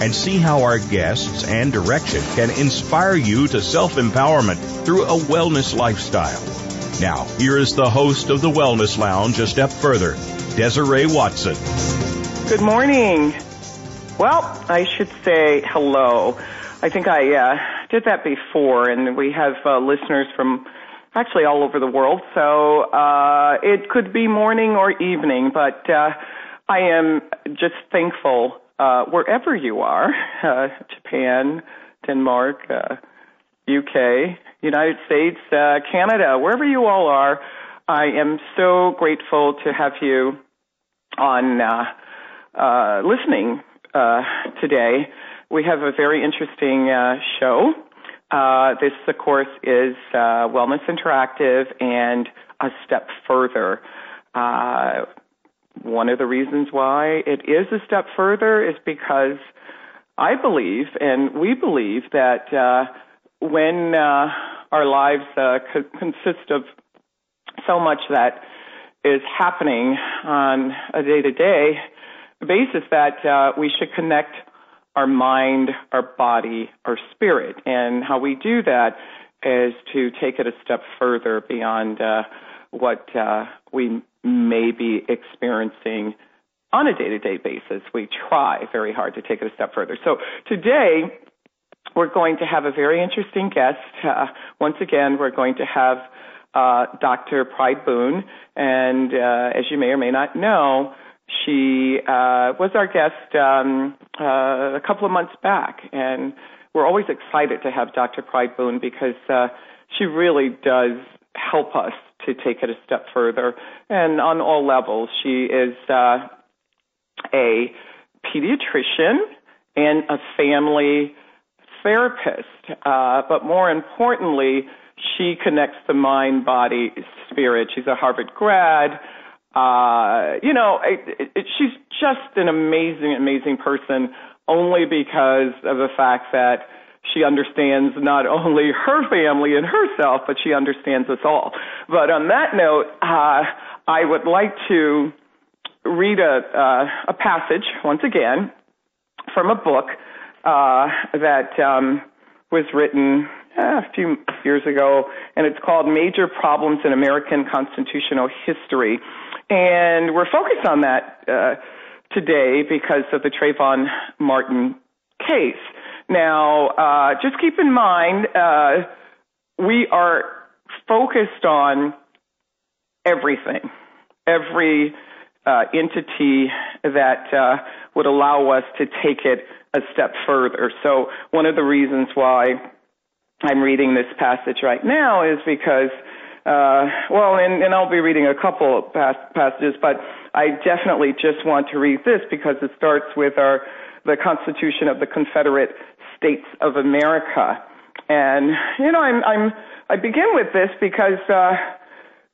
and see how our guests and direction can inspire you to self empowerment through a wellness lifestyle. Now, here is the host of the Wellness Lounge a step further, Desiree Watson. Good morning. Well, I should say hello. I think I uh, did that before, and we have uh, listeners from actually all over the world, so uh, it could be morning or evening, but uh, I am just thankful uh, wherever you are, uh, Japan, Denmark, uh, UK, United States, uh, Canada, wherever you all are, I am so grateful to have you on uh, uh, listening uh, today. We have a very interesting uh, show. Uh, this, of course, is uh, Wellness Interactive and a step further. Uh, one of the reasons why it is a step further is because I believe, and we believe, that uh, when uh, our lives uh, co- consist of so much that is happening on a day to day basis, that uh, we should connect our mind, our body, our spirit. And how we do that is to take it a step further beyond uh, what uh, we may be experiencing on a day to day basis. We try very hard to take it a step further. So today, we're going to have a very interesting guest. Uh, once again, we're going to have uh, Dr. Pride Boone, and uh, as you may or may not know, she uh, was our guest um, uh, a couple of months back, and we're always excited to have Dr. Pride Boone because uh, she really does help us to take it a step further. And on all levels, she is uh, a pediatrician and a family therapist. Uh, but more importantly, she connects the mind, body, spirit. She's a Harvard grad. Uh, you know, it, it, she's just an amazing, amazing person only because of the fact that she understands not only her family and herself, but she understands us all. But on that note, uh, I would like to read a, uh, a passage once again from a book uh, that um, was written uh, a few years ago, and it's called Major Problems in American Constitutional History. And we're focused on that uh, today because of the Trayvon Martin case. Now, uh, just keep in mind, uh, we are focused on everything, every uh, entity that uh, would allow us to take it a step further. So, one of the reasons why I'm reading this passage right now is because, uh, well, and, and I'll be reading a couple of passages, but I definitely just want to read this because it starts with our the Constitution of the Confederate States of America. And you know, I'm, I'm I begin with this because uh,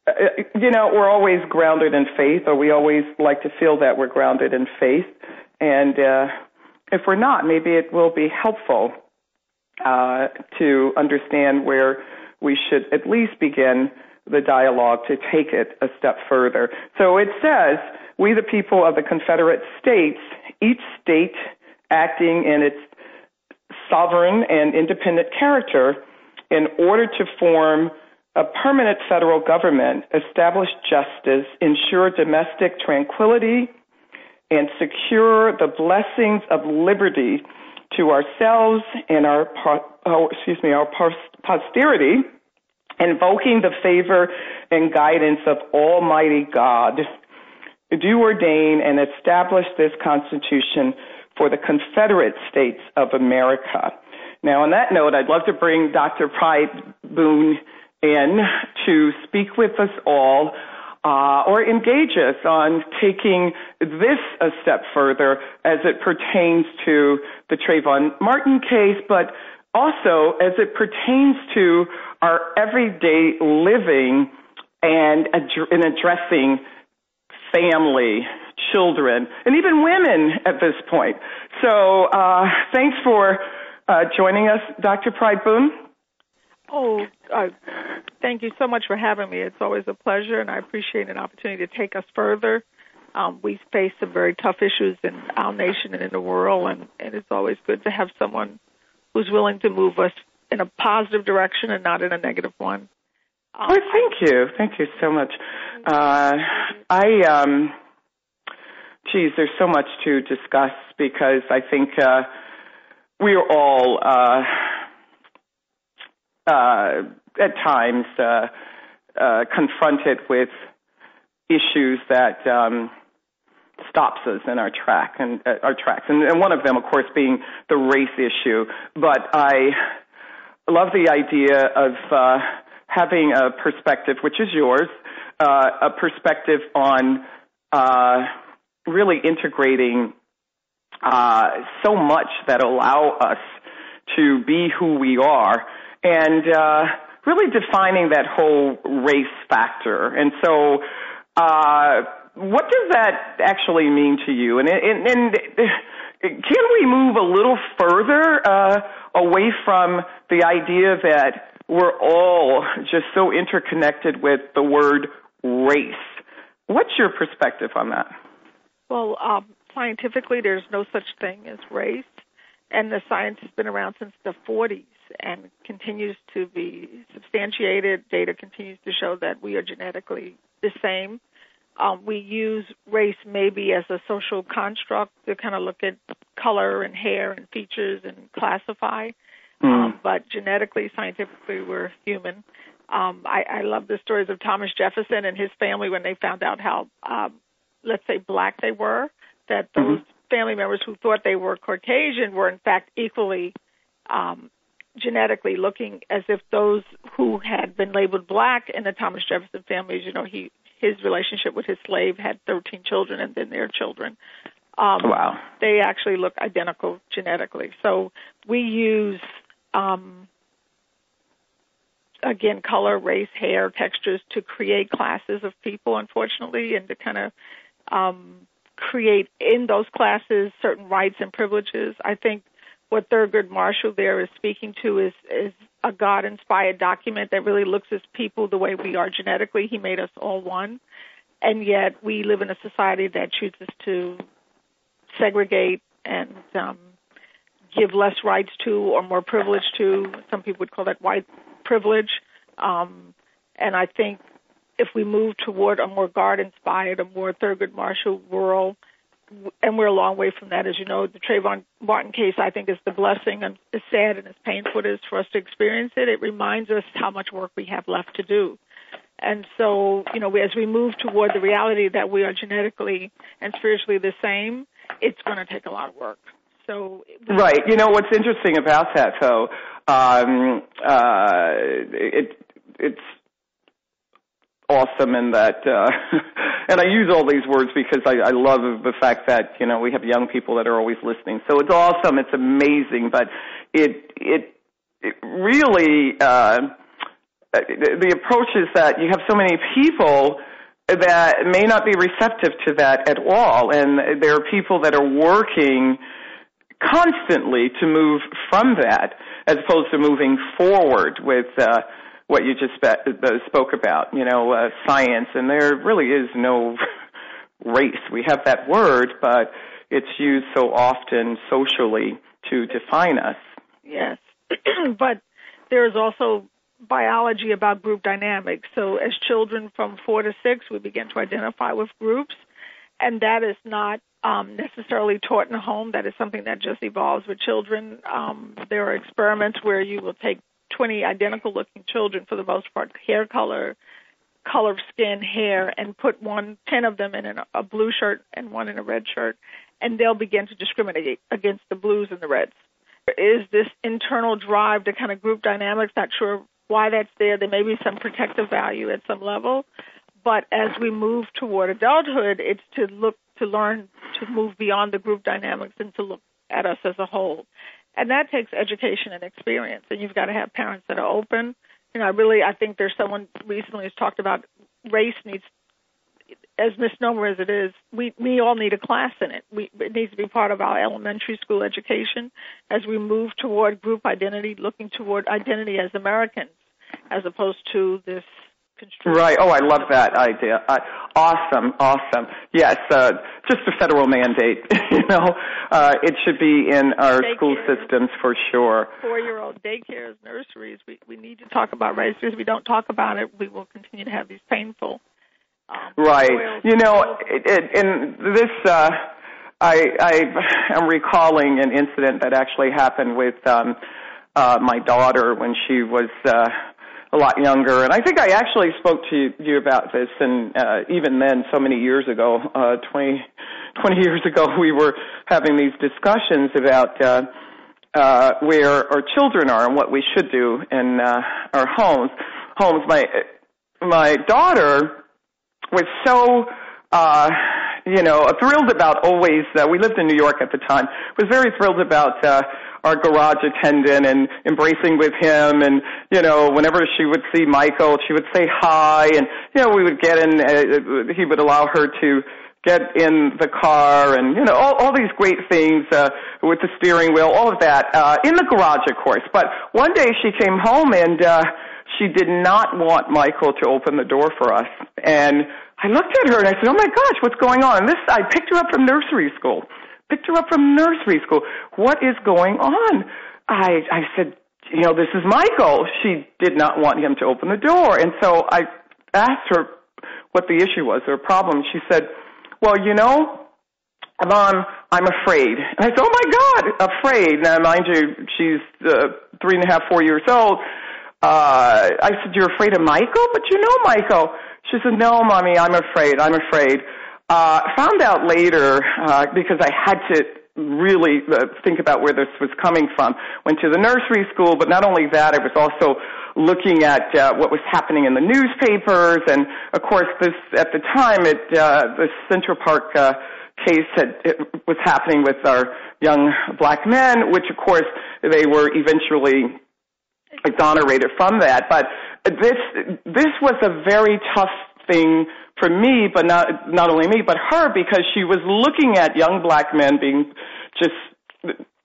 uh, you know we're always grounded in faith, or we always like to feel that we're grounded in faith. And uh, if we're not, maybe it will be helpful uh, to understand where we should at least begin the dialogue to take it a step further. So it says, "We, the people of the Confederate States, each state acting in its sovereign and independent character in order to form a permanent federal government, establish justice, ensure domestic tranquility, and secure the blessings of liberty to ourselves and our oh, excuse me our posterity, invoking the favor and guidance of Almighty God. Do ordain and establish this Constitution for the Confederate States of America. Now, on that note, I'd love to bring Dr. Pride Boone in to speak with us all uh, or engage us on taking this a step further as it pertains to the Trayvon Martin case, but also as it pertains to our everyday living and in addressing family, children, and even women at this point. So, uh, thanks for uh, joining us, Dr. Pride Boone. Oh, uh, thank you so much for having me. It's always a pleasure, and I appreciate an opportunity to take us further. Um, we face some very tough issues in our nation and in the world, and, and it's always good to have someone who's willing to move us in a positive direction and not in a negative one. Um, well, thank you, thank you so much. Uh, I, um, geez, there's so much to discuss because I think uh, we are all. Uh, uh, at times uh, uh, confronted with issues that um, stops us in our track and uh, our tracks, and, and one of them, of course, being the race issue. But I love the idea of uh, having a perspective, which is yours, uh, a perspective on uh, really integrating uh, so much that allow us to be who we are and uh, really defining that whole race factor. And so, uh, what does that actually mean to you? And, and, and can we move a little further uh, away from the idea that we're all just so interconnected with the word race? What's your perspective on that? Well, um, scientifically, there's no such thing as race, and the science has been around since the 40s and continues to be substantiated. Data continues to show that we are genetically the same. Um, we use race maybe as a social construct to kind of look at color and hair and features and classify. Mm. Um, but genetically, scientifically, we're human. Um, I, I love the stories of Thomas Jefferson and his family when they found out how, um, let's say, black they were, that those mm-hmm. family members who thought they were Caucasian were in fact equally um, genetically looking as if those who had been labeled black in the Thomas Jefferson families, you know, he his relationship with his slave had 13 children and then their children. Um, wow. They actually look identical genetically. So we use, um, again, color, race, hair, textures to create classes of people, unfortunately, and to kind of um, create in those classes certain rights and privileges. I think what Thurgood Marshall there is speaking to is is a God inspired document that really looks at people the way we are genetically. He made us all one. And yet we live in a society that chooses to segregate and um, give less rights to or more privilege to. Some people would call that white privilege. Um, and I think if we move toward a more God inspired, a more Thurgood Marshall world, and we're a long way from that. As you know, the Trayvon Martin case, I think, is the blessing, and as sad and as painful it is for us to experience it, it reminds us how much work we have left to do. And so, you know, as we move toward the reality that we are genetically and spiritually the same, it's going to take a lot of work. So, right. You know what's interesting about that, though, um, uh, it it's awesome and that uh and I use all these words because I, I love the fact that, you know, we have young people that are always listening. So it's awesome, it's amazing, but it it it really uh the, the approach is that you have so many people that may not be receptive to that at all. And there are people that are working constantly to move from that as opposed to moving forward with uh what you just uh, spoke about, you know, uh, science, and there really is no race. We have that word, but it's used so often socially to define us. Yes, but there's also biology about group dynamics. So as children from four to six, we begin to identify with groups, and that is not um, necessarily taught in a home. That is something that just evolves with children. Um, there are experiments where you will take 20 identical looking children for the most part, hair color, color of skin, hair, and put one, ten of them in a blue shirt and one in a red shirt, and they'll begin to discriminate against the blues and the reds. There is this internal drive to kind of group dynamics. Not sure why that's there. There may be some protective value at some level, but as we move toward adulthood, it's to look to learn to move beyond the group dynamics and to look at us as a whole. And that takes education and experience. And you've got to have parents that are open. You know, I really I think there's someone recently has talked about race needs as misnomer as it is, we we all need a class in it. We it needs to be part of our elementary school education as we move toward group identity, looking toward identity as Americans, as opposed to this Right. Oh, I love that idea. Uh, awesome. Awesome. Yes. Uh, just a federal mandate. you know, uh, it should be in our daycares, school systems for sure. Four-year-old daycares, nurseries. We we need to talk about race because we don't talk about it. We will continue to have these painful. Um, right. You know, it, it, in this. Uh, I, I am recalling an incident that actually happened with um, uh, my daughter when she was uh, a lot younger. And I think I actually spoke to you about this, and uh, even then, so many years ago, uh, 20, 20 years ago, we were having these discussions about uh, uh, where our children are and what we should do in uh, our homes. Homes. My my daughter was so. Uh, you know, thrilled about always. Uh, we lived in New York at the time. Was very thrilled about uh, our garage attendant and embracing with him and you know whenever she would see Michael she would say hi and you know we would get in uh, he would allow her to get in the car and you know all, all these great things uh, with the steering wheel all of that uh, in the garage of course but one day she came home and uh, she did not want Michael to open the door for us and I looked at her and I said, "Oh my gosh, what's going on?" And this I picked her up from nursery school picked her up from nursery school. What is going on? I, I said, you know, this is Michael. She did not want him to open the door. And so I asked her what the issue was, her problem. She said, well, you know, Mom, I'm afraid. And I said, oh my God, afraid. Now, mind you, she's uh, three and a half, four years old. Uh, I said, you're afraid of Michael? But you know Michael. She said, no, Mommy, I'm afraid. I'm afraid. Uh, found out later uh, because I had to really uh, think about where this was coming from. Went to the nursery school, but not only that, I was also looking at uh, what was happening in the newspapers, and of course, this at the time, it uh, the Central Park uh, case had it was happening with our young black men, which of course they were eventually exonerated from that. But this this was a very tough thing for me, but not not only me, but her, because she was looking at young black men being just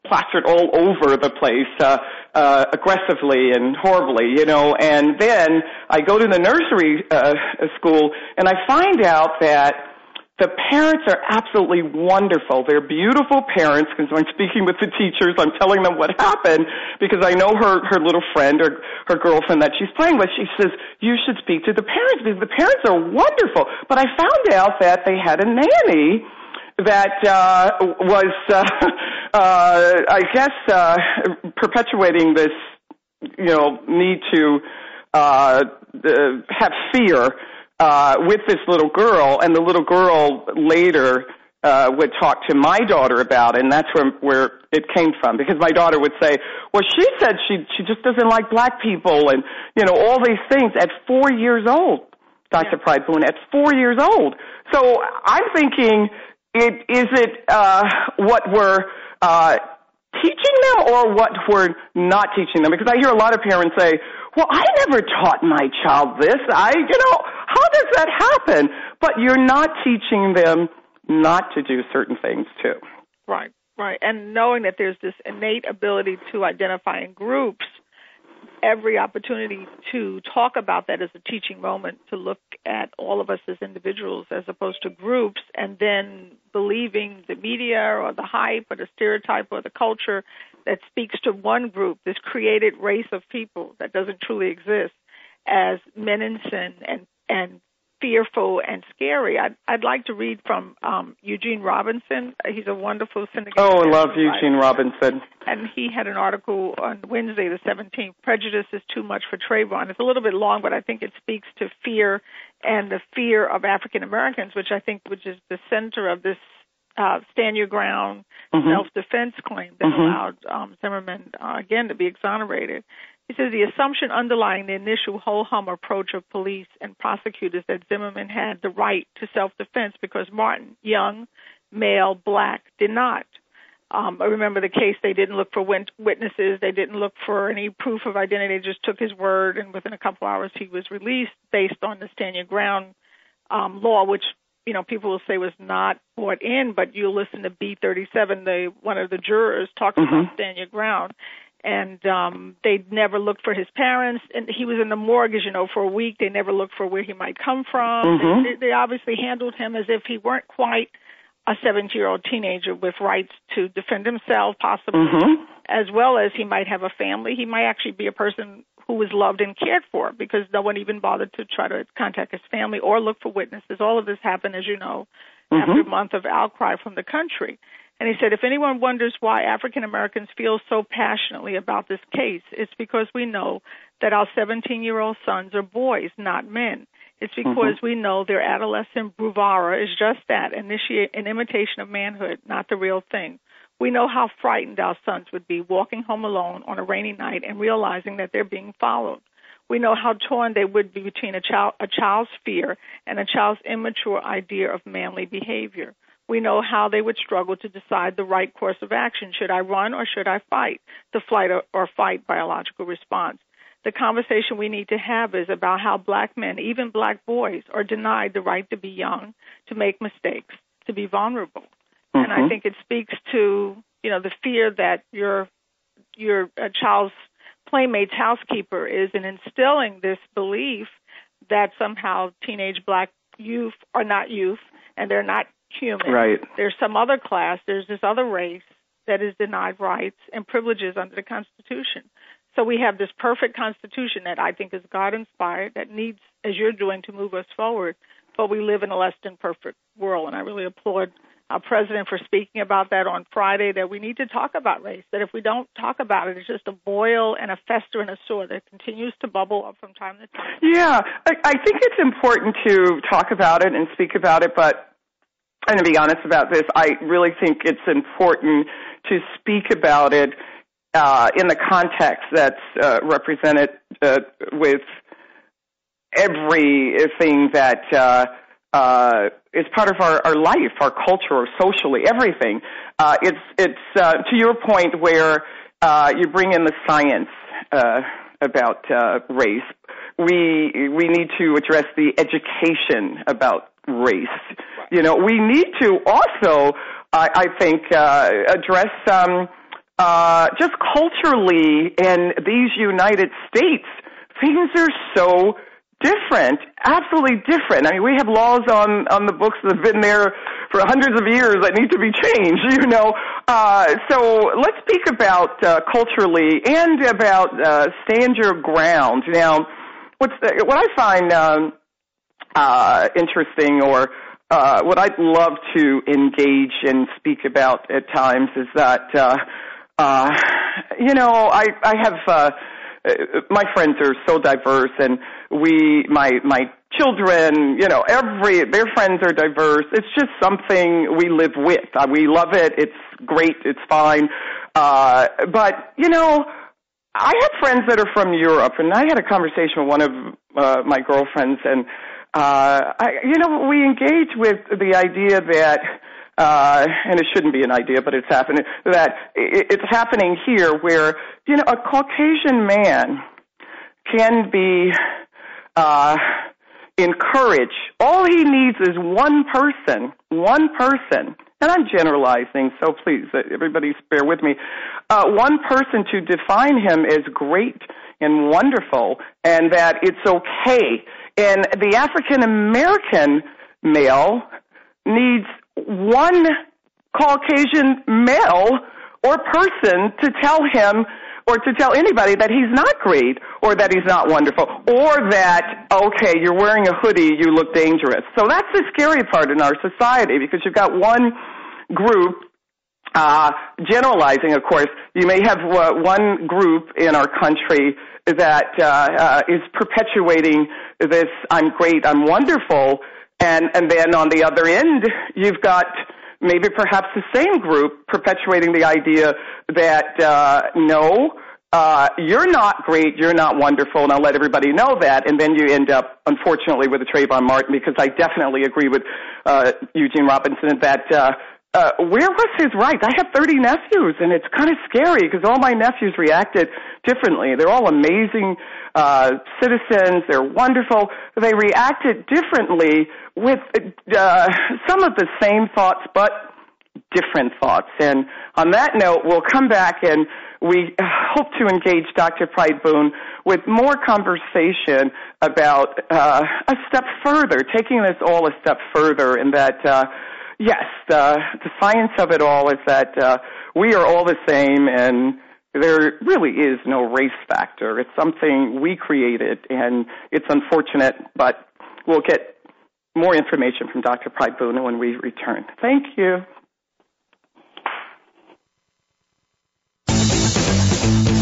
plastered all over the place uh, uh, aggressively and horribly, you know. And then I go to the nursery uh, school and I find out that the parents are absolutely wonderful. They're beautiful parents because I'm speaking with the teachers. I'm telling them what happened because I know her, her little friend or her girlfriend that she's playing with. She says, you should speak to the parents because the parents are wonderful. But I found out that they had a nanny that uh, was, uh, uh, I guess, uh, perpetuating this, you know, need to uh, uh, have fear uh, with this little girl, and the little girl later uh, would talk to my daughter about it, and that's where where it came from. Because my daughter would say, "Well, she said she she just doesn't like black people, and you know all these things." At four years old, Dr. Yeah. Pride Boone, at four years old. So I'm thinking, it is it uh, what we're uh, teaching them or what we're not teaching them? Because I hear a lot of parents say, well, I never taught my child this. I, you know, how does that happen? But you're not teaching them not to do certain things too. Right, right. And knowing that there's this innate ability to identify in groups every opportunity to talk about that as a teaching moment, to look at all of us as individuals as opposed to groups, and then believing the media or the hype or the stereotype or the culture that speaks to one group, this created race of people that doesn't truly exist, as menacing and and fearful and scary. I'd, I'd like to read from um, Eugene Robinson. He's a wonderful syndicate. Oh, I love Eugene Robinson. And he had an article on Wednesday, the 17th. Prejudice is too much for Trayvon. It's a little bit long, but I think it speaks to fear and the fear of African Americans, which I think which is the center of this uh, stand your ground Mhm. self-defense claim that Mhm. allowed um, Zimmerman uh, again to be exonerated. He says the assumption underlying the initial ho hum approach of police and prosecutors that Zimmerman had the right to self-defense because Martin, young, male, black, did not. Um, I remember the case. They didn't look for witnesses. They didn't look for any proof of identity. They just took his word, and within a couple hours, he was released based on the stand your ground um, law, which you know people will say was not brought in. But you listen to B37, the one of the jurors talks Mhm. about stand your ground, and um, they never looked for his parents. And he was in the mortgage you know, for a week. They never looked for where he might come from. Mhm. They, they obviously handled him as if he weren't quite a 17 year old teenager with rights to defend himself, possibly, Mhm. as well as he might have a family. He might actually be a person who was loved and cared for because no one even bothered to try to contact his family or look for witnesses. All of this happened, as you know, Mhm. after a month of outcry from the country. And he said, if anyone wonders why African Americans feel so passionately about this case, it's because we know that our 17 year old sons are boys, not men. It's mm-hmm. because we know their adolescent bravura is just that, initiate an imitation of manhood, not the real thing. We know how frightened our sons would be walking home alone on a rainy night and realizing that they're being followed. We know how torn they would be between a, child, a child's fear and a child's immature idea of manly behavior. We know how they would struggle to decide the right course of action. Should I run or should I fight? The flight or, or fight biological response. The conversation we need to have is about how black men, even black boys, are denied the right to be young, to make mistakes, to be vulnerable. And I Mhm. think it speaks to, you know, the fear that your your uh, child's playmate's housekeeper is in instilling this belief that somehow teenage black youth are not youth and they're not human. Right. There's some other class, there's this other race that is denied rights and privileges under the Constitution. So we have this perfect Constitution that I think is God inspired, that needs, as you're doing, to move us forward. But we live in a less than perfect world, and I really applaud our president for speaking about that on Friday. That we need to talk about race. That if we don't talk about it, it's just a boil and a fester and a sore that continues to bubble up from time to time. Yeah, I, I think it's important to talk about it and speak about it, but and to be honest about this, I really think it's important to speak about it uh, in the context that's uh, represented uh, with everything that uh, uh, is part of our, our life, our culture, socially, everything. Uh, it's it's to your point where uh, you bring in the science uh, about uh, race. We we need to address the education about race. You know, we need to also, I, I think, uh, address um, uh, just culturally in these United States, things are so different, absolutely different. I mean, we have laws on on the books that have been there for hundreds of years that need to be changed. You know, uh, so let's speak about uh, culturally and about uh, stand your ground. Now, what's the, what I find um, uh, interesting or uh, what I'd love to engage and speak about at times is that, uh, uh, you know, I, I have, uh, my friends are so diverse and we, my, my children, you know, every, their friends are diverse. It's just something we live with. Uh, we love it. It's great. It's fine. Uh, but, you know, I have friends that are from Europe, and I had a conversation with one of uh, my girlfriends, and uh, I, you know, we engage with the idea that, uh, and it shouldn't be an idea, but it's happening. That it's happening here, where you know, a Caucasian man can be uh, encouraged. All he needs is one person, one person. And I'm generalizing, so please, uh, everybody bear with me. Uh, one person to define him as great and wonderful, and that it's okay. And the African American male needs one Caucasian male or person to tell him or to tell anybody that he's not great or that he's not wonderful or that, okay, you're wearing a hoodie, you look dangerous. So that's the scary part in our society because you've got one group uh, generalizing, of course, you may have uh, one group in our country that uh, uh, is perpetuating this "I'm great, I'm wonderful," and and then on the other end, you've got maybe perhaps the same group perpetuating the idea that uh, no, uh, you're not great, you're not wonderful, and I'll let everybody know that. And then you end up, unfortunately, with a Trayvon Martin because I definitely agree with uh, Eugene Robinson that. Uh, uh, where was his rights? I have 30 nephews, and it's kind of scary because all my nephews reacted differently. They're all amazing uh, citizens. They're wonderful. They reacted differently with uh, some of the same thoughts, but different thoughts. And on that note, we'll come back and we hope to engage Dr. Pride Boone with more conversation about uh, a step further, taking this all a step further, in that, uh, yes, the, the science of it all is that uh, we are all the same and there really is no race factor. It's something we created, and it's unfortunate, but we'll get more information from Dr. Pride when we return. Thank you.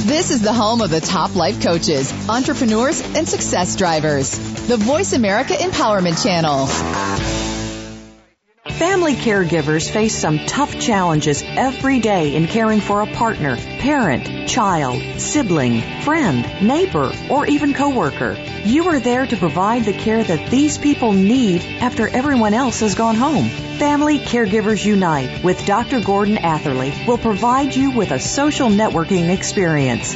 This is the home of the top life coaches, entrepreneurs, and success drivers. The Voice America Empowerment Channel. Family caregivers face some tough challenges every day in caring for a partner, parent, child, sibling, friend, neighbor, or even coworker. You are there to provide the care that these people need after everyone else has gone home. Family Caregivers Unite with Dr. Gordon Atherley will provide you with a social networking experience.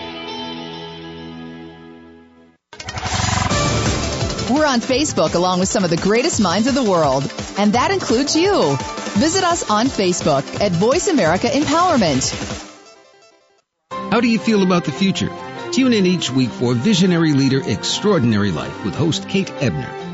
We're on Facebook along with some of the greatest minds of the world, and that includes you. Visit us on Facebook at Voice America Empowerment. How do you feel about the future? Tune in each week for Visionary Leader Extraordinary Life with host Kate Ebner.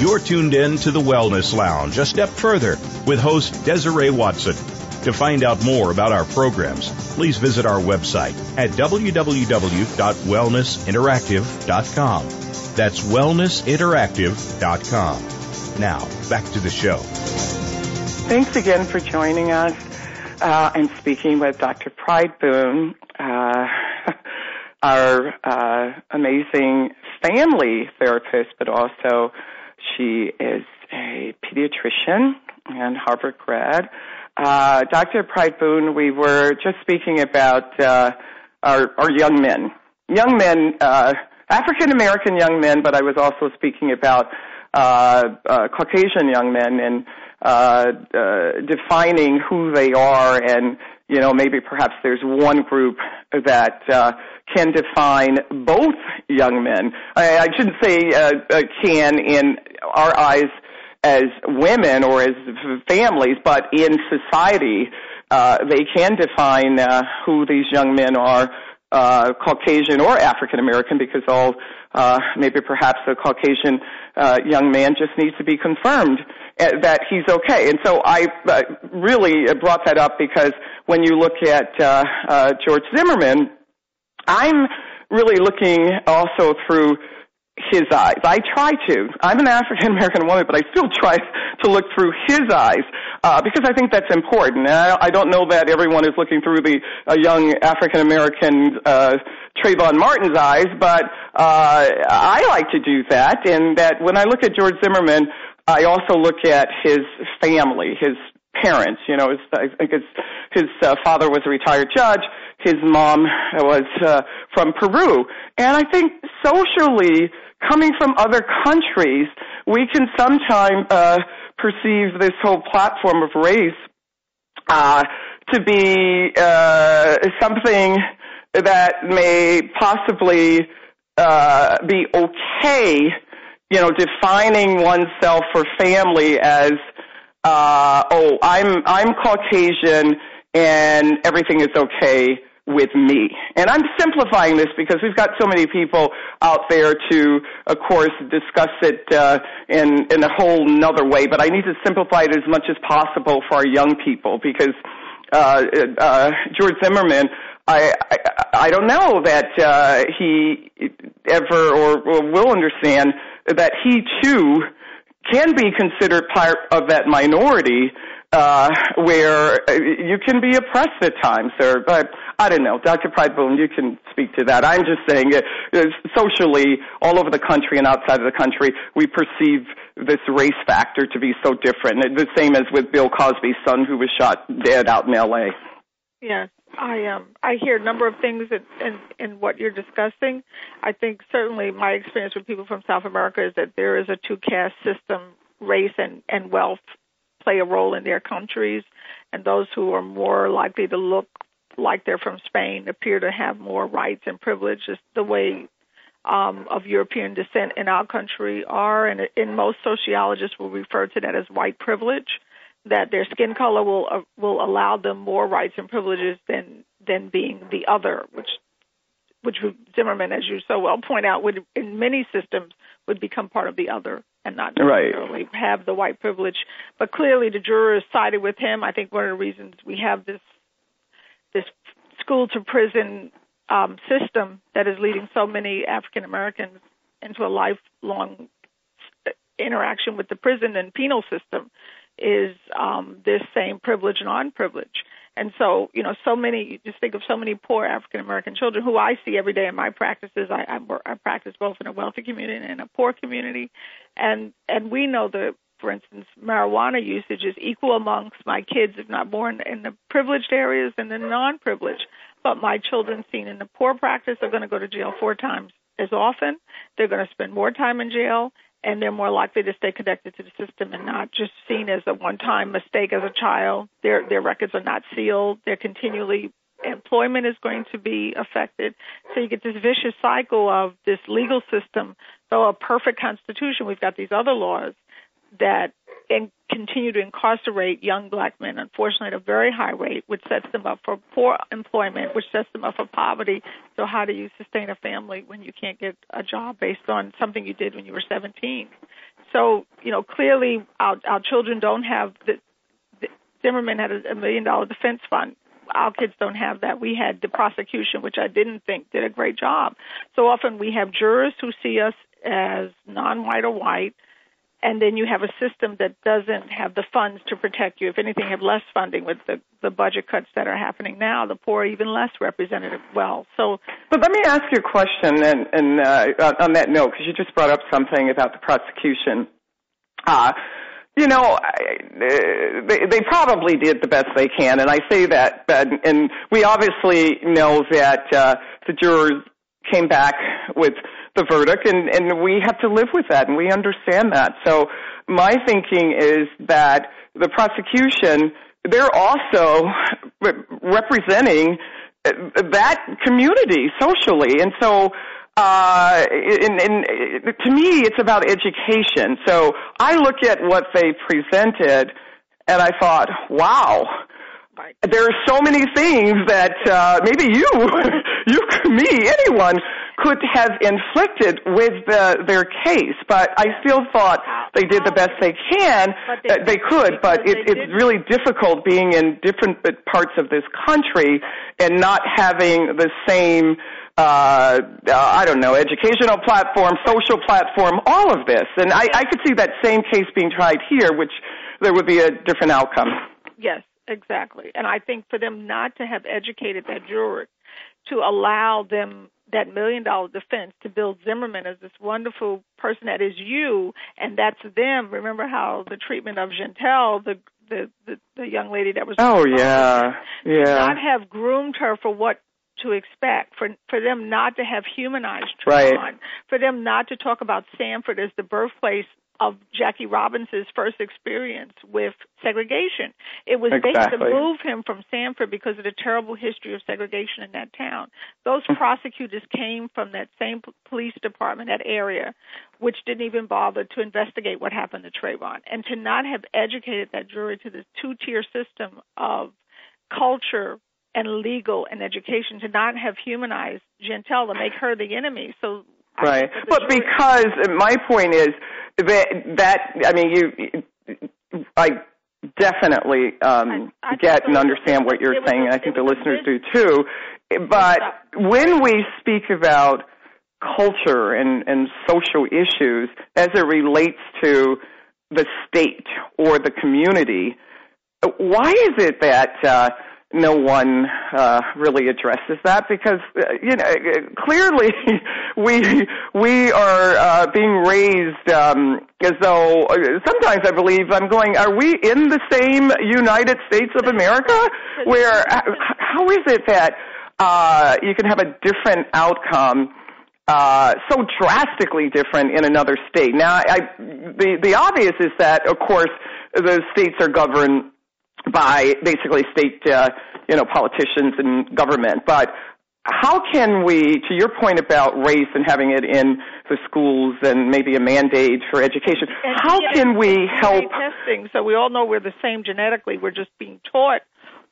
You're tuned in to the Wellness Lounge, a step further with host Desiree Watson. To find out more about our programs, please visit our website at www.wellnessinteractive.com. That's wellnessinteractive.com. Now, back to the show. Thanks again for joining us. Uh, speaking with Dr. Pride Boone, uh, our uh, amazing family therapist, but also she is a pediatrician and Harvard grad. Uh, Dr. Pride Boone, we were just speaking about uh, our, our young men. Young men, uh, African American young men, but I was also speaking about Caucasian young men and uh, uh, defining who they are and you know maybe perhaps there's one group that uh, can define both young men. I, I shouldn't say uh, uh, can in our eyes as women or as families, but in society, uh, they can define uh, who these young men are, uh, Caucasian or African American, because all uh, maybe perhaps a Caucasian uh, young man just needs to be confirmed uh, that he's okay. And so I uh, really brought that up because when you look at uh, uh, George Zimmerman, I'm really looking also through his eyes. I try to. I'm an African American woman, but I still try to look through his eyes uh, because I think that's important. And I, I don't know that everyone is looking through the uh, young African American uh, Trayvon Martin's eyes, but uh, I like to do that. And that when I look at George Zimmerman, I also look at his family, his parents. You know, his, I think his, his uh, father was a retired judge. His mom was uh, from Peru, and I think socially coming from other countries, we can sometimes uh, perceive this whole platform of race uh, to be uh, something that may possibly uh, be okay, you know, defining oneself for family as, uh, oh, I'm I'm Caucasian and everything is okay with me. And I'm simplifying this because we've got so many people out there to, of course, discuss it uh, in in a whole another way. But I need to simplify it as much as possible for our young people because uh, uh, George Zimmerman. I, I I don't know that uh, he ever or, or will understand that he too can be considered part of that minority uh, where you can be oppressed at times. Or, but I don't know, Dr. Pride Boone, you can speak to that. I'm just saying, uh, socially, all over the country and outside of the country, we perceive this race factor to be so different. The same as with Bill Cosby's son, who was shot dead out in L.A. Yes, I um I hear a number of things in, in in what you're discussing. I think certainly my experience with people from South America is that there is a two caste system, race and and wealth play a role in their countries, and those who are more likely to look like they're from Spain appear to have more rights and privileges the way um, of European descent in our country are, and in most sociologists will refer to that as white privilege. That their skin color will uh, will allow them more rights and privileges than than being the other, which which Zimmerman, as you so well point out, would in many systems would become part of the other and not necessarily right. have the white privilege. But clearly, the jurors sided with him. I think one of the reasons we have this this school to prison um, system that is leading so many African Americans into a lifelong interaction with the prison and penal system is um, this same privilege and non-privilege. And so, you know, so many, you just think of so many poor African American children who I see every day in my practices. I, I, I practice both in a wealthy community and a poor community. And, and we know that, for instance, marijuana usage is equal amongst my kids, if not more, in, in the privileged areas than the non privileged. But my children seen in the poor practice are going to go to jail four times as often. They're going to spend more time in jail and they're more likely to stay connected to the system and not just seen as a one-time mistake as a child. Their their records are not sealed. They're continually employment is going to be affected. So you get this vicious cycle of this legal system. Though a perfect constitution, we've got these other laws that and continue to incarcerate young black men, unfortunately, at a very high rate, which sets them up for poor employment, which sets them up for poverty. So, how do you sustain a family when you can't get a job based on something you did when you were 17? So, you know, clearly our, our children don't have the, the Zimmerman had a, a million dollar defense fund. Our kids don't have that. We had the prosecution, which I didn't think did a great job. So often we have jurors who see us as non white or white and then you have a system that doesn't have the funds to protect you. If anything, have less funding with the the budget cuts that are happening now. The poor even less represented well. So, but let me ask you a question, and, and uh, on that note, because you just brought up something about the prosecution. Uh, you know, they, they probably did the best they can, and I say that, but, and we obviously know that uh, the jurors came back with the verdict and, and we have to live with that and we understand that. So my thinking is that the prosecution, they're also representing that community socially. And so, uh, in, in, to me, it's about education. So I look at what they presented and I thought, wow, there are so many things that uh, maybe you, you, me, anyone could have inflicted with the, their case, but I still thought they did the best they can. They, uh, they, could, but it, it's really difficult being in different parts of this country and not having the same uh, uh, I don't know, educational platform, social platform, all of this. And I, I could see that same case being tried here, which there would be a different outcome. Yes, exactly. And I think for them not to have educated that juror to allow them that million dollar defense to build Zimmerman as this wonderful person that is you and that's them. Remember how the treatment of Jeantel, the the the, the young lady that was oh yeah yeah not have groomed her for what to expect for for them not to have humanized Trayvon, right. for them not to talk about Sanford as the birthplace of Jackie Robinson's first experience with segregation. It was exactly. based to move him from Sanford because of the terrible history of segregation in that town. Those Mm-hmm. prosecutors came from that same police department, that area, which didn't even bother to investigate what happened to Trayvon. And to not have educated that jury to this two tier system of culture and legal and education, to not have humanized Jeantel, to make her the enemy. So Right. think that the But because my point is that that I mean you I definitely um get and understand what you're saying and I think the listeners do too. But when we speak about culture and and social issues as it relates to the state or the community, why is it that uh no one uh, really addresses that because uh, you know clearly we we are uh, being raised um, as though uh, sometimes I believe I'm going are we in the same United States of America? Where how is it that uh, you can have a different outcome uh, so drastically different in another state? Now I, the the obvious is that of course the states are governed by basically state, uh, you know, politicians and government. But how can we, to your point about race and having it in the schools and maybe a mandate for education, And how can we help? testing? So we all know we're the same genetically. We're just being taught,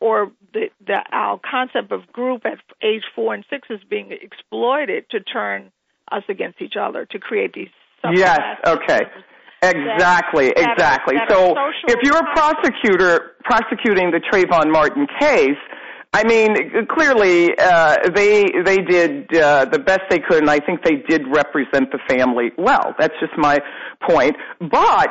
or the, the our concept of group at age four and six is being exploited to turn us against each other to create these. Yes. Okay. Exactly. that exactly. that are so if you're a prosecutor prosecuting the Trayvon Martin case. I mean, clearly uh, they they did uh, the best they could, and I think they did represent the family well. That's just my point. But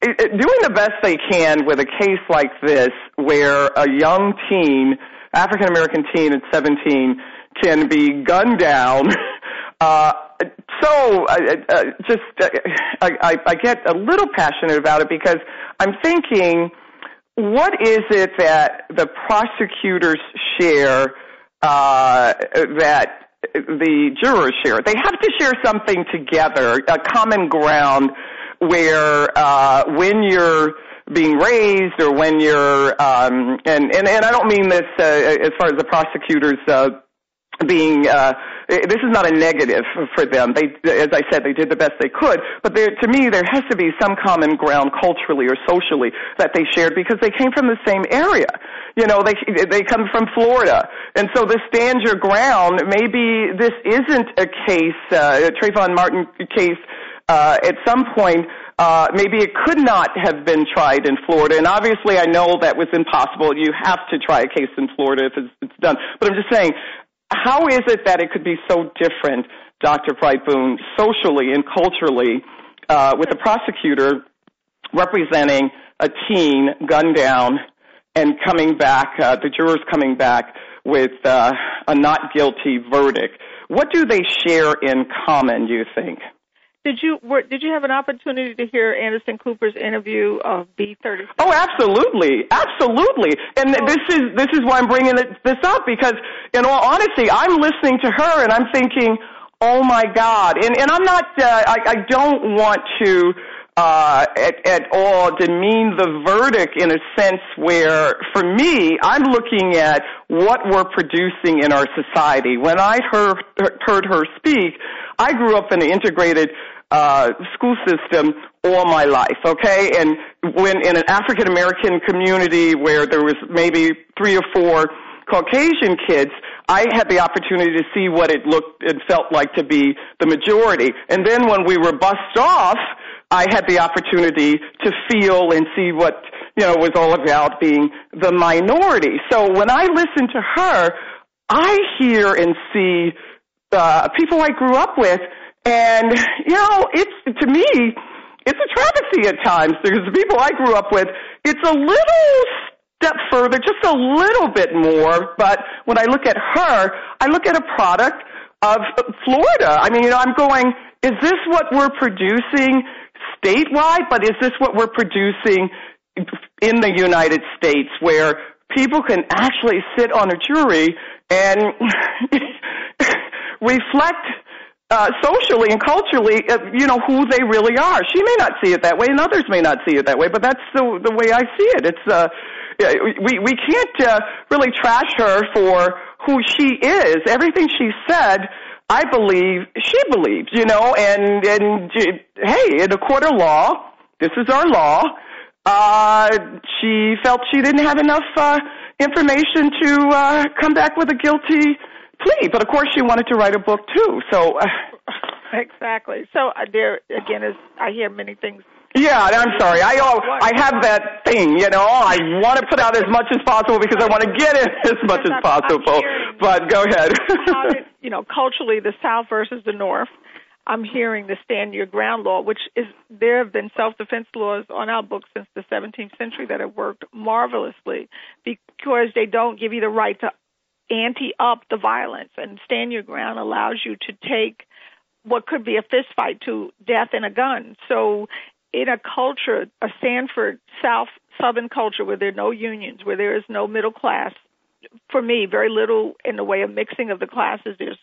it- it- doing the best they can with a case like this, where a young teen, African American teen at 17, can be gunned down. Uh, so uh, uh, just uh, I, I, I get a little passionate about it because I'm thinking, what is it that the prosecutors share uh, that the jurors share? They have to share something together, a common ground where uh, when you're being raised or when you're um, and, and and I don't mean this uh, as far as the prosecutors uh, being uh, this is not a negative for them. They, as I said, they did the best they could. But there, to me, there has to be some common ground culturally or socially that they shared because they came from the same area. You know, they they come from Florida, and so this stand your ground. Maybe this isn't a case, uh, a Trayvon Martin case. Uh, at some point, uh, maybe it could not have been tried in Florida. And obviously, I know that was impossible. You have to try a case in Florida if it's, it's done. But I'm just saying, how is it that it could be so different, Dr. Pride Boone, socially and culturally, uh, with the prosecutor representing a teen gunned down and coming back, uh, the jurors coming back with uh, a not guilty verdict? What do they share in common, do you think? Did you were, did you have an opportunity to hear Anderson Cooper's interview of B thirty? Oh, absolutely, absolutely. And this is this is why I'm bringing this up because, in all honesty, I'm listening to her and I'm thinking, oh my God. And and I'm not. Uh, I, I don't want to uh, at, at all demean the verdict in a sense where, for me, I'm looking at what we're producing in our society. When I heard heard her speak, I grew up in an integrated uh, school system all my life, okay? And when in an African American community where there was maybe three or four Caucasian kids, I had the opportunity to see what it looked and felt like to be the majority. And then when we were bussed off, I had the opportunity to feel and see what, you know, was all about being the minority. So when I listen to her, I hear and see uh, people I grew up with, and you know, it's to me, it's a travesty at times because the people I grew up with, it's a little step further, just a little bit more. But when I look at her, I look at a product of Florida. I mean, you know, I'm going, is this what we're producing statewide? But is this what we're producing in the United States, where people can actually sit on a jury and reflect socially and culturally, uh, you know, who they really are. She may not see it that way, and others may not see it that way, but that's the the way I see it. It's uh, we we can't uh, really trash her for who she is. Everything she said, I believe she believes, you know, and and hey, in a court of law, this is our law. Uh, she felt she didn't have enough uh, information to uh, come back with a guilty plea, but of course she wanted to write a book too. So uh, exactly. So uh, there again is I hear many things. Yeah, I'm sorry. I oh, I have that thing, you know. I want to put out as much as possible because I want to get in as much as possible. But go ahead. did, you know, culturally, the South versus the North. I'm hearing the stand your ground law, which is there have been self-defense laws on our books since the 17th century that have worked marvelously because they don't give you the right to ante up the violence, and stand your ground allows you to take what could be a fist fight to death in a gun. So, in a culture, a Sanford South Southern culture where there are no unions, where there is no middle class, for me, very little in the way of mixing of the classes. There's,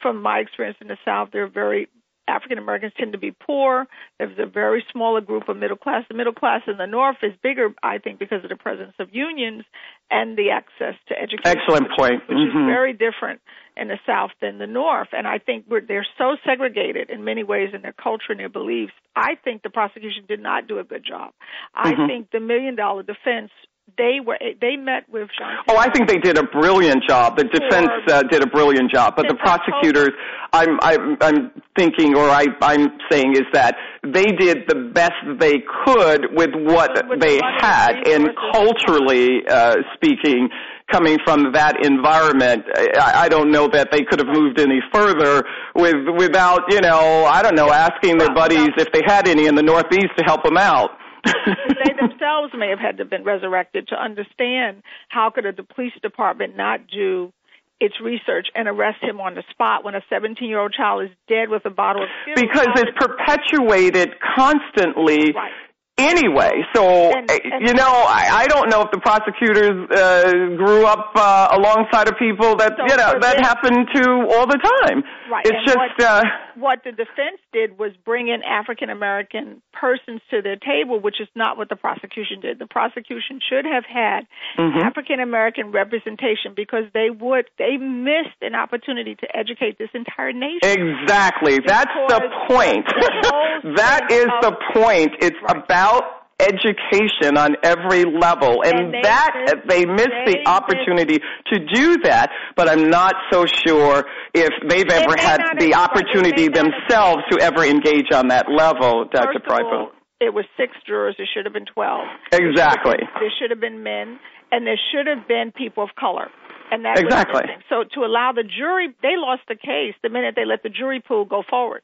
from my experience in the South, there are very African Americans tend to be poor. There's a very smaller group of middle class. The middle class in the North is bigger, I think, because of the presence of unions and the access to education. Excellent point. Which mm-hmm. is very different in the South than the North. And I think we're, they're so segregated in many ways in their culture and their beliefs. I think the prosecution did not do a good job. I mm-hmm. think the million dollar defense they were they met with John. Oh, I think they did a brilliant job. The defense uh, did a brilliant job, but the prosecutors, I'm I'm I'm thinking, or I I'm saying, is that they did the best they could with what with they had, and culturally uh, speaking. Coming from that environment, I, I don't know that they could have moved any further with without, you know, I don't know, asking their buddies if they had any in the Northeast to help them out they themselves may have had to have been resurrected to understand how could a, the police department not do its research and arrest him on the spot when a 17 year old child is dead with a bottle of. Because it's perpetuated constantly right anyway. So and, and you know, I, I don't know if the prosecutors uh, grew up uh, alongside of people that so you know that happened to all the time. Right. It's and just what, uh, what the defense did was bring in African American persons to their table, which is not what the prosecution did. The prosecution should have had mm-hmm. African American representation because they would they missed an opportunity to educate this entire nation. Exactly. That's the point. that is the point. It's right. about education on every level and, and they that they missed they the opportunity to do that but i'm not so sure if they've they ever had the opportunity themselves to ever engage on that level dr Pryfeld. it was six jurors It should have been 12 exactly there should have been men and there should have been people of color and that exactly. So to allow the jury, they lost the case the minute they let the jury pool go forward.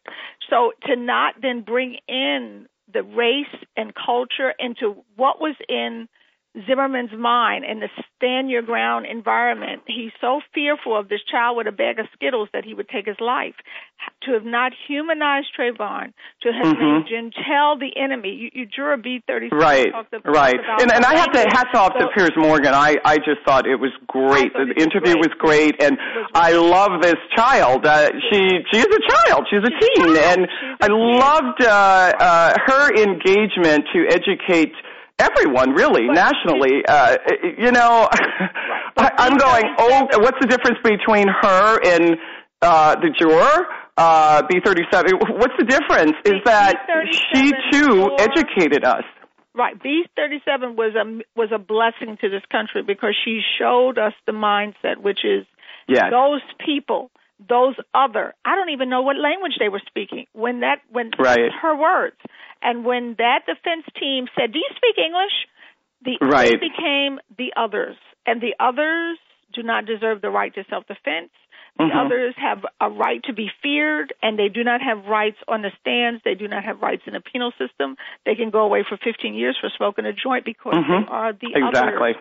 So to not then bring in the race and culture into what was in Zimmerman's mind in the stand your ground environment. He's so fearful of this child with a bag of Skittles that he would take his life. To have not humanized Trayvon, to have mm-hmm. made tell the enemy, you, you juror B thirty right, right, and and I have to hats off so, to Piers Morgan. I I just thought it was great. The interview was great, was great and was I love this child. Uh, she she is a child. She's a She's teen, a and She's I loved uh, uh, her engagement to educate everyone really but nationally uh you know I, i'm going oh what's the difference between her and uh the juror? Uh b thirty seven what's the difference? Is that she too educated us. Right. B thirty seven was a was a blessing to this country because she showed us the mindset which is yes. those people those other i don't even know what language they were speaking when that when right. her words and when that defense team said, "Do you speak English?" the right. became the others, and the others do not deserve the right to self-defense. The mm-hmm. others have a right to be feared, and they do not have rights on the stands. They do not have rights in the penal system. They can go away for 15 years for smoking a joint because mm-hmm. they are the exactly. others.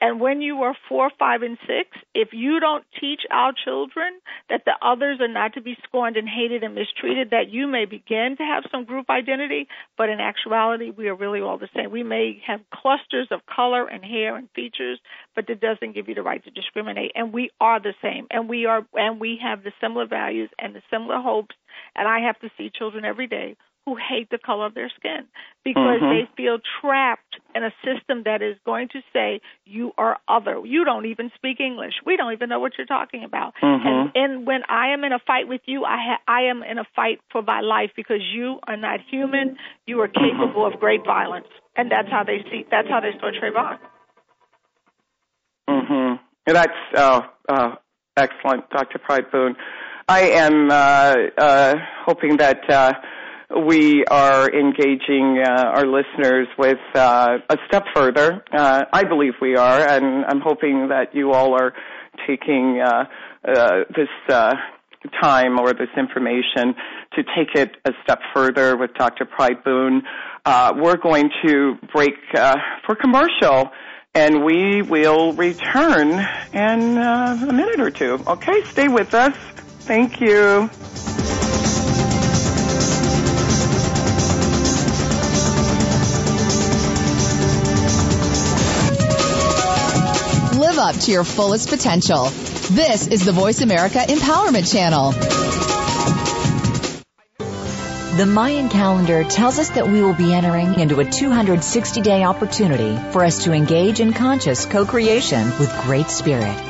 And when you are four, five, and six, if you don't teach our children that the others are not to be scorned and hated and mistreated, that you may begin to have some group identity, but in actuality, we are really all the same. We may have clusters of color and hair and features, but that doesn't give you the right to discriminate. And we are the same. And we are and we have the similar values and the similar hopes. And I have to see children every day who hate the color of their skin because Mhm. they feel trapped in a system that is going to say you are other. You don't even speak English. We don't even know what you're talking about. Mhm. And and when I am in a fight with you, I ha- I am in a fight for my life because you are not human. You are capable of great violence, and that's how they see. That's how they saw Trayvon. Mm hmm And That's uh, uh, excellent, Dr. Pride Boone. I am uh, uh, hoping that uh, we are engaging uh, our listeners with uh, a step further. Uh, I believe we are, and I'm hoping that you all are taking this uh, time or this information to take it a step further with Dr. Pride. Uh, we're going to break uh, for commercial and we will return in uh, a minute or two. Okay, stay with us. Thank you. Live up to your fullest potential. This is the Voice America Empowerment Channel. The Mayan calendar tells us that we will be entering into a 260 day opportunity for us to engage in conscious co creation with Great Spirit.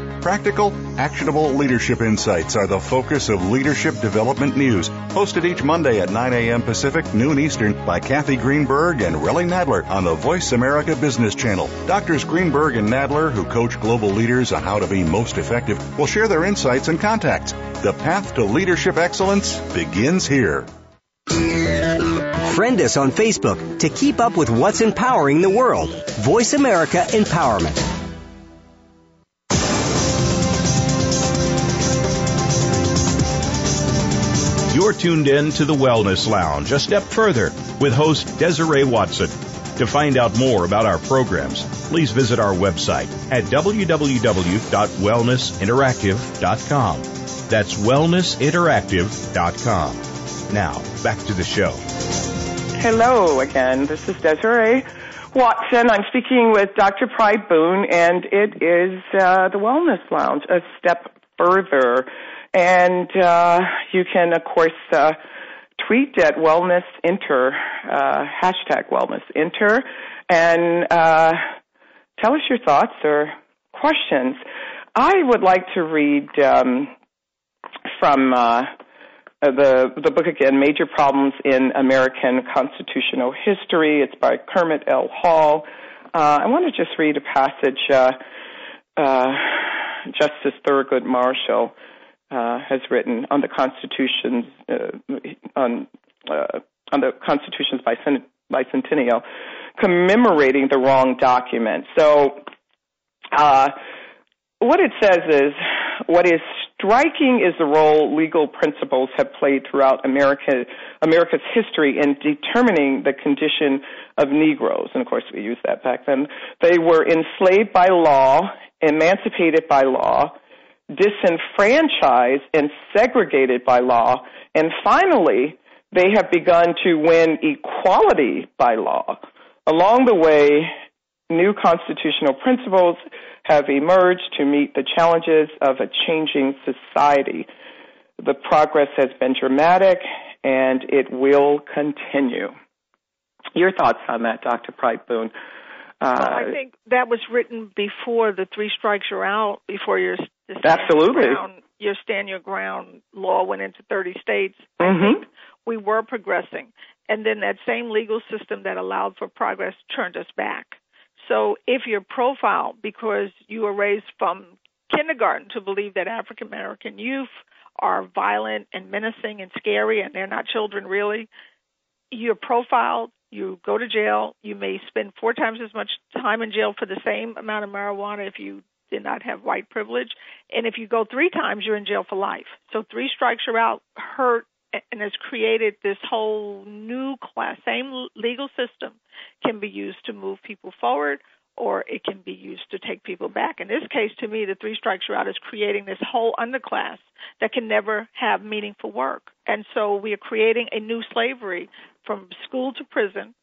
Practical, actionable leadership insights are the focus of Leadership Development News, hosted each Monday at 9 a.m. Pacific, noon Eastern by Kathy Greenberg and Relly Nadler on the Voice America Business Channel. Doctors Greenberg and Nadler, who coach global leaders on how to be most effective, will share their insights and contacts. The path to leadership excellence begins here. Friend us on Facebook to keep up with what's empowering the world. Voice America Empowerment. You're tuned in to the Wellness Lounge, a step further, with host Desiree Watson. To find out more about our programs, please visit our website at www.wellnessinteractive.com. That's wellnessinteractive.com. Now, back to the show. Hello again. This is Desiree Watson. I'm speaking with Dr. Pride Boone, and it is uh, the Wellness Lounge, a step further. And uh, you can, of course, uh, tweet at Wellness Inter, uh, hashtag Wellness Inter, and uh, tell us your thoughts or questions. I would like to read um, from uh, the the book again, Major Problems in American Constitutional History. It's by Kermit L. Hall. Uh, I want to just read a passage. Uh, uh, Justice Thurgood Marshall uh, has written on the Constitution's uh, on uh, on the Constitution's bicent- bicentennial, commemorating the wrong document. So, uh, what it says is, what is striking is the role legal principles have played throughout America, America's history in determining the condition of Negroes. And of course, we used that back then. They were enslaved by law, emancipated by law, disenfranchised and segregated by law, and finally, they have begun to win equality by law. Along the way, new constitutional principles have emerged to meet the challenges of a changing society. The progress has been dramatic and it will continue. Your thoughts on that, Dr. Pride Boone? Uh, well, I think that was written before the three strikes you're out, before your, your absolutely your, ground, your stand your ground law went into 30 states. Mm-hmm. We were progressing, and then that same legal system that allowed for progress turned us back. So if your profile, because you were raised from kindergarten to believe that African American youth are violent and menacing and scary, and they're not children really, you're profiled. You go to jail. You may spend four times as much time in jail for the same amount of marijuana if you did not have white privilege. And if you go three times, you're in jail for life. So three strikes are out, hurt, and has created this whole new class. Same legal system can be used to move people forward or it can be used to take people back. In this case, to me, the three strikes are out is creating this whole underclass that can never have meaningful work. And so we are creating a new slavery from school to prison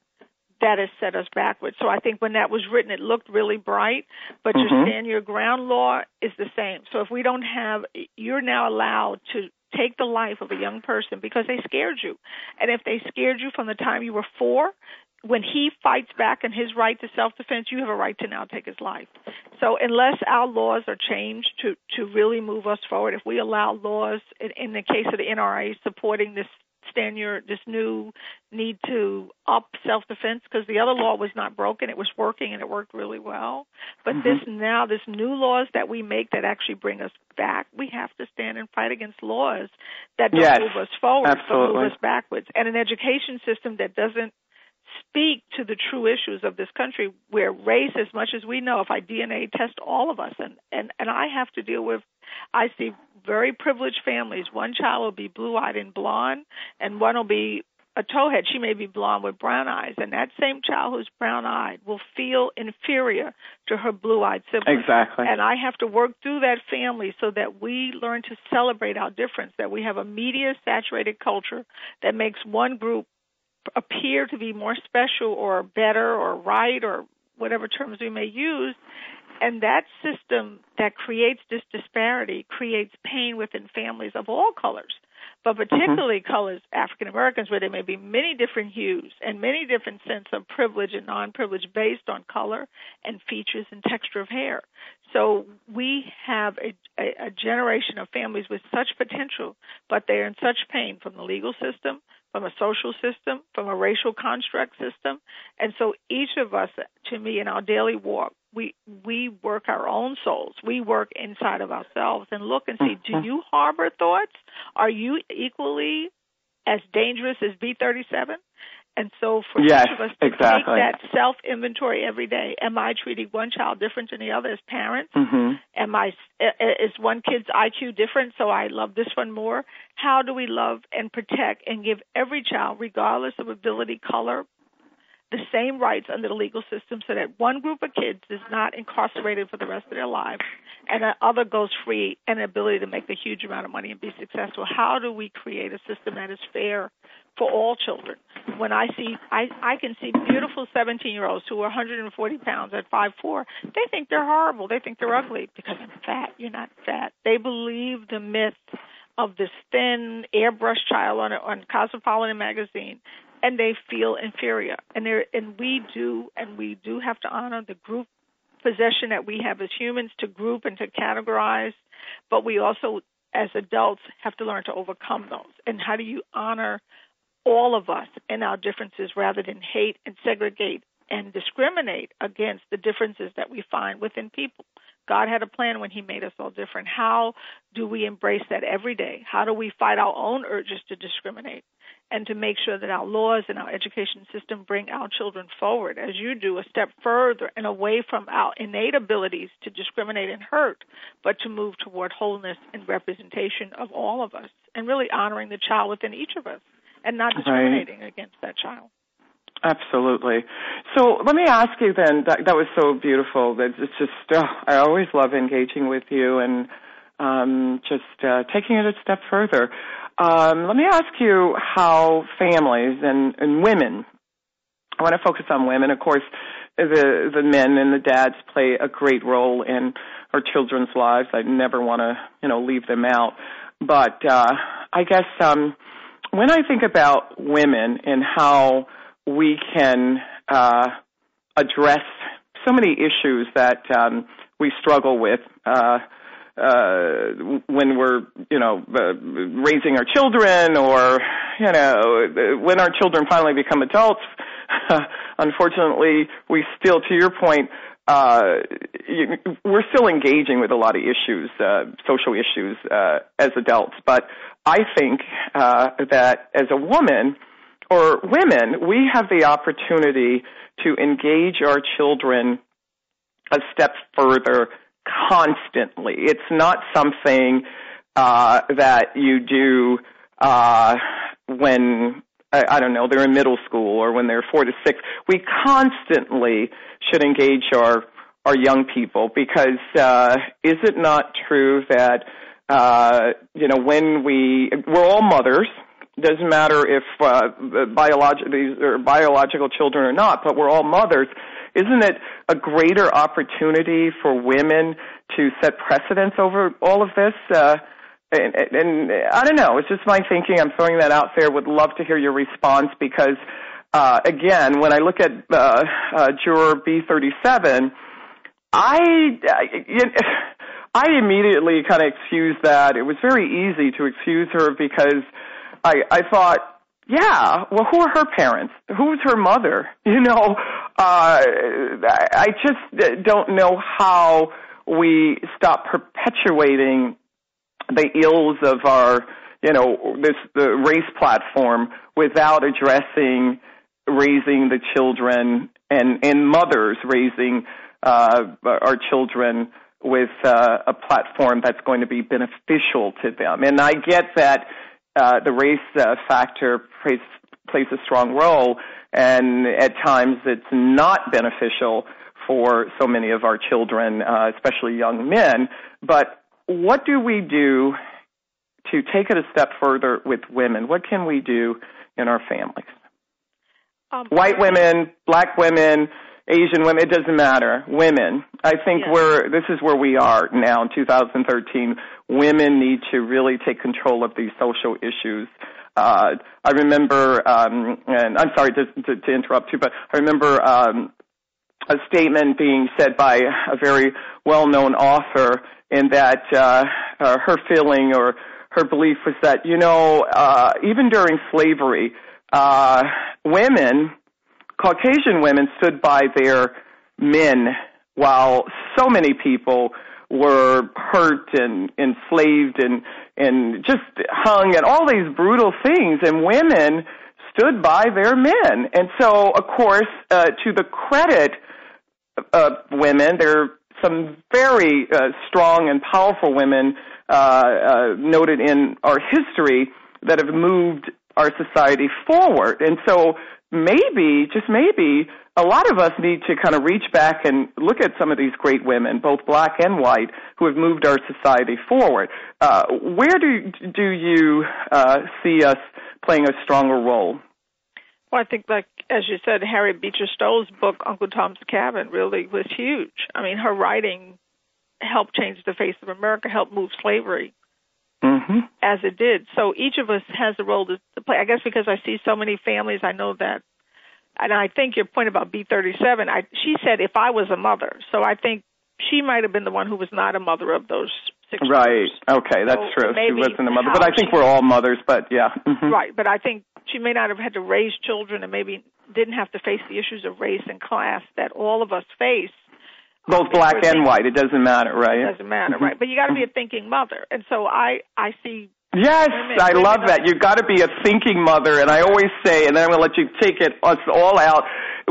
that has set us backwards. So I think when that was written, it looked really bright, but mm-hmm. your stand your ground law is the same. So if we don't have, you're now allowed to take the life of a young person because they scared you. And if they scared you from the time you were four, when he fights back in his right to self defense, you have a right to now take his life. So unless our laws are changed to to really move us forward, if we allow laws in, in the case of the NRA supporting this stand your this new need to up self defense because the other law was not broken it was working and it worked really well but mm-hmm. this now this new laws that we make that actually bring us back we have to stand and fight against laws that don't yes, move us forward absolutely. but move us backwards and an education system that doesn't speak to the true issues of this country where race as much as we know if i dna test all of us and and and i have to deal with i see very privileged families. One child will be blue eyed and blonde and one will be a towhead. She may be blonde with brown eyes and that same child who's brown eyed will feel inferior to her blue eyed sibling exactly. And i have to work through that family so that we learn to celebrate our difference that we have a media saturated culture that makes one group appear to be more special or better or right or whatever terms we may use. And that system that creates this disparity creates pain within families of all colors, but mm-hmm. particularly mm-hmm. colors, African Americans, where there may be many different hues and many different sense of privilege and non privilege based on color and features and texture of hair. So we have a, a, a generation of families with such potential, but they're in such pain from the legal system, from a social system, from a racial construct system. And so each of us, to me, in our daily walk, we we work our own souls. We work inside of ourselves and look and see, do mm-hmm. you harbor thoughts? Are you equally as dangerous as B thirty seven? And so for yes, each of us to exactly. take that self inventory every day. Am I treating one child different than the other as parents? Mm-hmm. Am I is one kid's IQ different so I love this one more? How do we love and protect and give every child regardless of ability, color, the same rights under the legal system so that one group of kids is not incarcerated for the rest of their lives and the other goes free and the ability to make a huge amount of money and be successful. How do we create a system that is fair for all children? When I see, I, I can see beautiful 17 year olds who are 140 pounds at 5'4, they think they're horrible. They think they're ugly because I'm fat. You're not fat. They believe the myth of this thin airbrushed child on, on Cosmopolitan magazine and they feel inferior. And there, and we do, and we do have to honor the group possession that we have as humans to group and to categorize, but we also, as adults, have to learn to overcome those. And how do you honor all of us and our differences rather than hate and segregate and discriminate against the differences that we find within people? God had a plan when He made us all different. How do we embrace that every day? How do we fight our own urges to discriminate? and to make sure that our laws and our education system bring our children forward, as you do, a step further and away from our innate abilities to discriminate and hurt, but to move toward wholeness and representation of all of us, and really honoring the child within each of us, and not discriminating right. against that child. Absolutely. So let me ask you then. That, that was so beautiful. That it's just oh, I always love engaging with you and um, just uh, taking it a step further. Um, let me ask you how families and, and women, I want to focus on women. Of course, the, the men and the dads play a great role in our children's lives. I never want to, you know, leave them out. But, uh, I guess, um, when I think about women and how we can, uh, address so many issues that, um, we struggle with, uh, uh, when we're, you know, uh, raising our children or, you know, when our children finally become adults, unfortunately, we still, to your point, uh, we're still engaging with a lot of issues, uh, social issues uh, as adults. But I think uh, that as a woman or women, we have the opportunity to engage our children a step further constantly. It's not something uh, that you do uh, when I, don't know they're in middle school or when they're four to six. We constantly should engage our our young people because uh, is it not true that uh, you know when we we're all mothers. Doesn't matter if uh, biological these are biological children or not, but we're all mothers. Isn't it a greater opportunity for women to set precedents over all of this? Uh, and, and I don't know. It's just my thinking. I'm throwing that out there. Would love to hear your response because, uh, again, when I look at uh, uh, juror B37, I, I, I immediately kind of excused that. It was very easy to excuse her because I, I thought, yeah, well, who are her parents? Who's her mother? You know, uh, I just don't know how we stop perpetuating the ills of our, you know, this the race platform without addressing raising the children and and mothers raising uh, our children with uh, a platform that's going to be beneficial to them. And I get that uh, the race uh, factor plays plays a strong role, and at times it's not beneficial for so many of our children, uh, especially young men. But what do we do to take it a step further with women? What can we do in our families? Um, White women, black women, Asian women, it doesn't matter. Women. I think we're, this is where we are now in 2013. Women need to really take control of these social issues. Uh, I remember, um, and I'm sorry to, to, to interrupt you, but I remember um, a statement being said by a very well-known author in that uh, uh, her feeling or her belief was that you know uh, even during slavery, uh, women, Caucasian women, stood by their men while so many people were hurt and enslaved and and just hung and all these brutal things, and women stood by their men. And so, of course, uh, to the credit of women, there are some very uh, strong and powerful women uh, uh, noted in our history that have moved our society forward. And so maybe, just maybe, a lot of us need to kind of reach back and look at some of these great women, both black and white, who have moved our society forward. Uh, where do do you uh, see us playing a stronger role? Well, I think, like as you said, Harriet Beecher Stowe's book Uncle Tom's Cabin really was huge. I mean, her writing helped change the face of America, helped move slavery mm-hmm. as it did. So each of us has a role to, to play. I guess because I see so many families, I know that. And I think your point about B37, I, she said if I was a mother. So I think she might have been the one who was not a mother of those six right. Years. okay that's so true. She wasn't a mother but i think we're all mothers but yeah. Mm-hmm. right but i think she may not have had to raise children and maybe didn't have to face the issues of race and class that all of us face. Both black and white. It doesn't matter right? It doesn't matter mm-hmm. right but you got to be a thinking mother. And so i i see Yes, women, I love that. You've got to be a thinking mother, and I always say, and then I'm going to let you take it us all out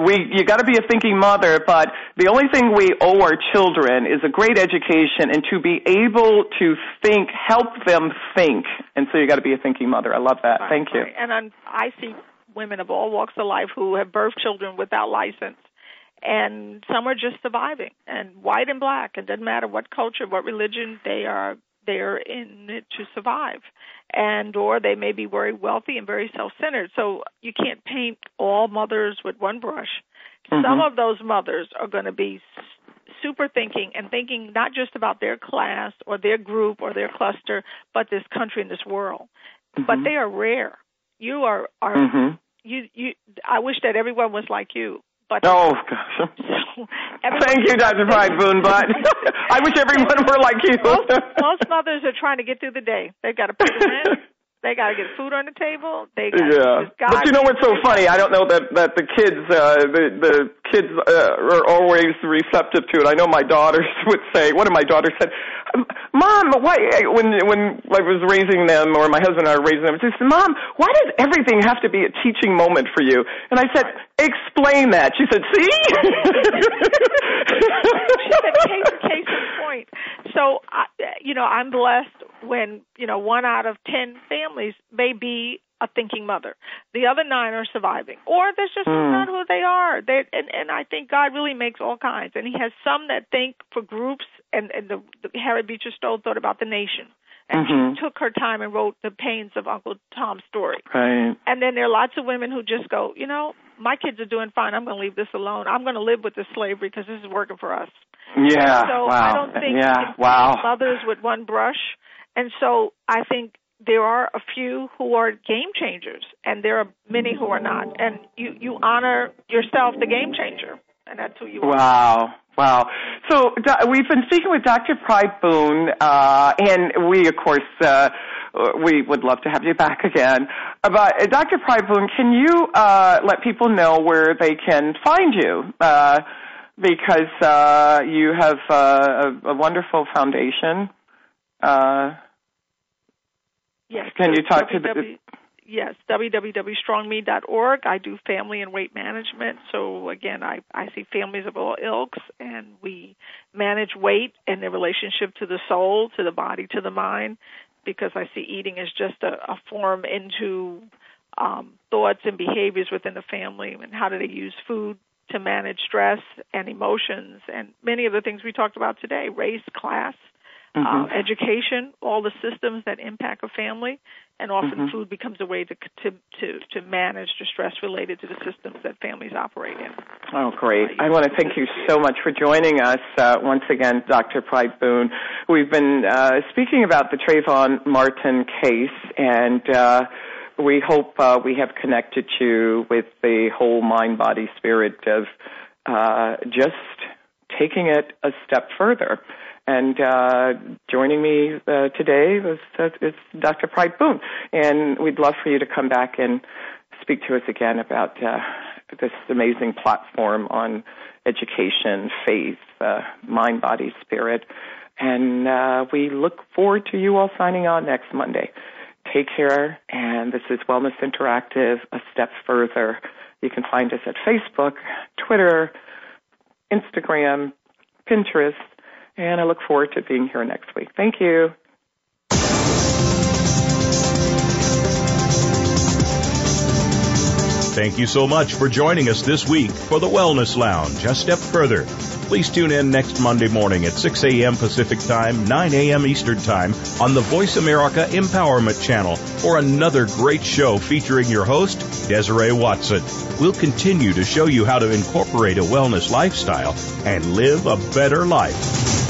we you got to be a thinking mother, but the only thing we owe our children is a great education and to be able to think, help them think. And so you got to be a thinking mother. I love that. Right, Thank you. Right. And I'm, I see women of all walks of life who have birthed children without license. And some are just surviving, and white and black. It doesn't matter what culture, what religion they are they're in it to survive and or they may be very wealthy and very self-centered so you can't paint all mothers with one brush mm-hmm. some of those mothers are going to be super thinking and thinking not just about their class or their group or their cluster but this country and this world mm-hmm. but they are rare you are are mm-hmm. you you i wish that everyone was like you but oh gosh. Thank you, Dr. Pride Boone, but I wish everyone were like you. most, most mothers are trying to get through the day. They've got to the rent. They got to get food on the table. They gotta, yeah. But you know what's so funny? I don't know that that the kids uh, the the kids uh, are always receptive to it. I know my daughters would say. One of my daughters said, Um, "Mom, why?" Eh, when when I was raising them, or my husband and I were raising them, she said, "Mom, why does everything have to be a teaching moment for you?" And I said, "Explain that." She said, "See." she said, "Case, case in point." So, you know, I'm blessed when you know one out of ten families may be a thinking mother. The other nine are surviving, or that's just mm. not who they are. They and and I think God really makes all kinds, and He has some that think for groups. And and the, the Harriet Beecher Stowe thought about the nation, and mm-hmm. she took her time and wrote the pains of Uncle Tom's story. Right. And then there are lots of women who just go, you know, my kids are doing fine. I'm going to leave this alone. I'm going to live with this slavery because this is working for us. Yeah. so wow. I don't think yeah. wow. mothers with one brush and so I think there are a few who are game changers, and there are many who are not. And you you honor yourself, the game changer, and that's who you are. Wow. Wow. So we've been speaking with Dr. Pryde Boone, uh, and we, of course, uh, we would love to have you back again. But uh, Dr. Pryde Boone, can you uh, let people know where they can find you? Uh, because uh, you have uh, a, a wonderful foundation. Yes. Can you talk to the? Yes, www.strongme.org. I do family and weight management. So again, I I see families of all ilks, and we manage weight and the relationship to the soul, to the body, to the mind, because I see eating as just a, a form into um, thoughts and behaviors within the family, and how do they use food to manage stress and emotions, and many of the things we talked about today: race, class, mm-hmm. uh, education, all the systems that impact a family, and often mm-hmm. food becomes a way to, to to to manage the stress related to the systems that families operate in. Oh, great! I want to thank you so much for joining us uh, once again, Dr. Pride Boone. We've been uh, speaking about the Trayvon Martin case, and uh, we hope uh, we have connected you with the whole mind, body, spirit of uh, just taking it a step further. And uh, joining me uh, today uh, is Dr. Pride Boone, and we'd love for you to come back and speak to us again about uh, this amazing platform on education, faith, uh, mind, body, spirit. And uh, we look forward to you all signing on next Monday. Take care, and this is Wellness Interactive, a step further. You can find us at Facebook, Twitter, Instagram, Pinterest, and I look forward to being here next week. Thank you. Thank you so much for joining us this week for the Wellness Lounge. A step further. Please tune in next Monday morning at 6 a.m. Pacific Time, 9 a.m. Eastern Time on the Voice America Empowerment Channel for another great show featuring your host, Desiree Watson. We'll continue to show you how to incorporate a wellness lifestyle and live a better life.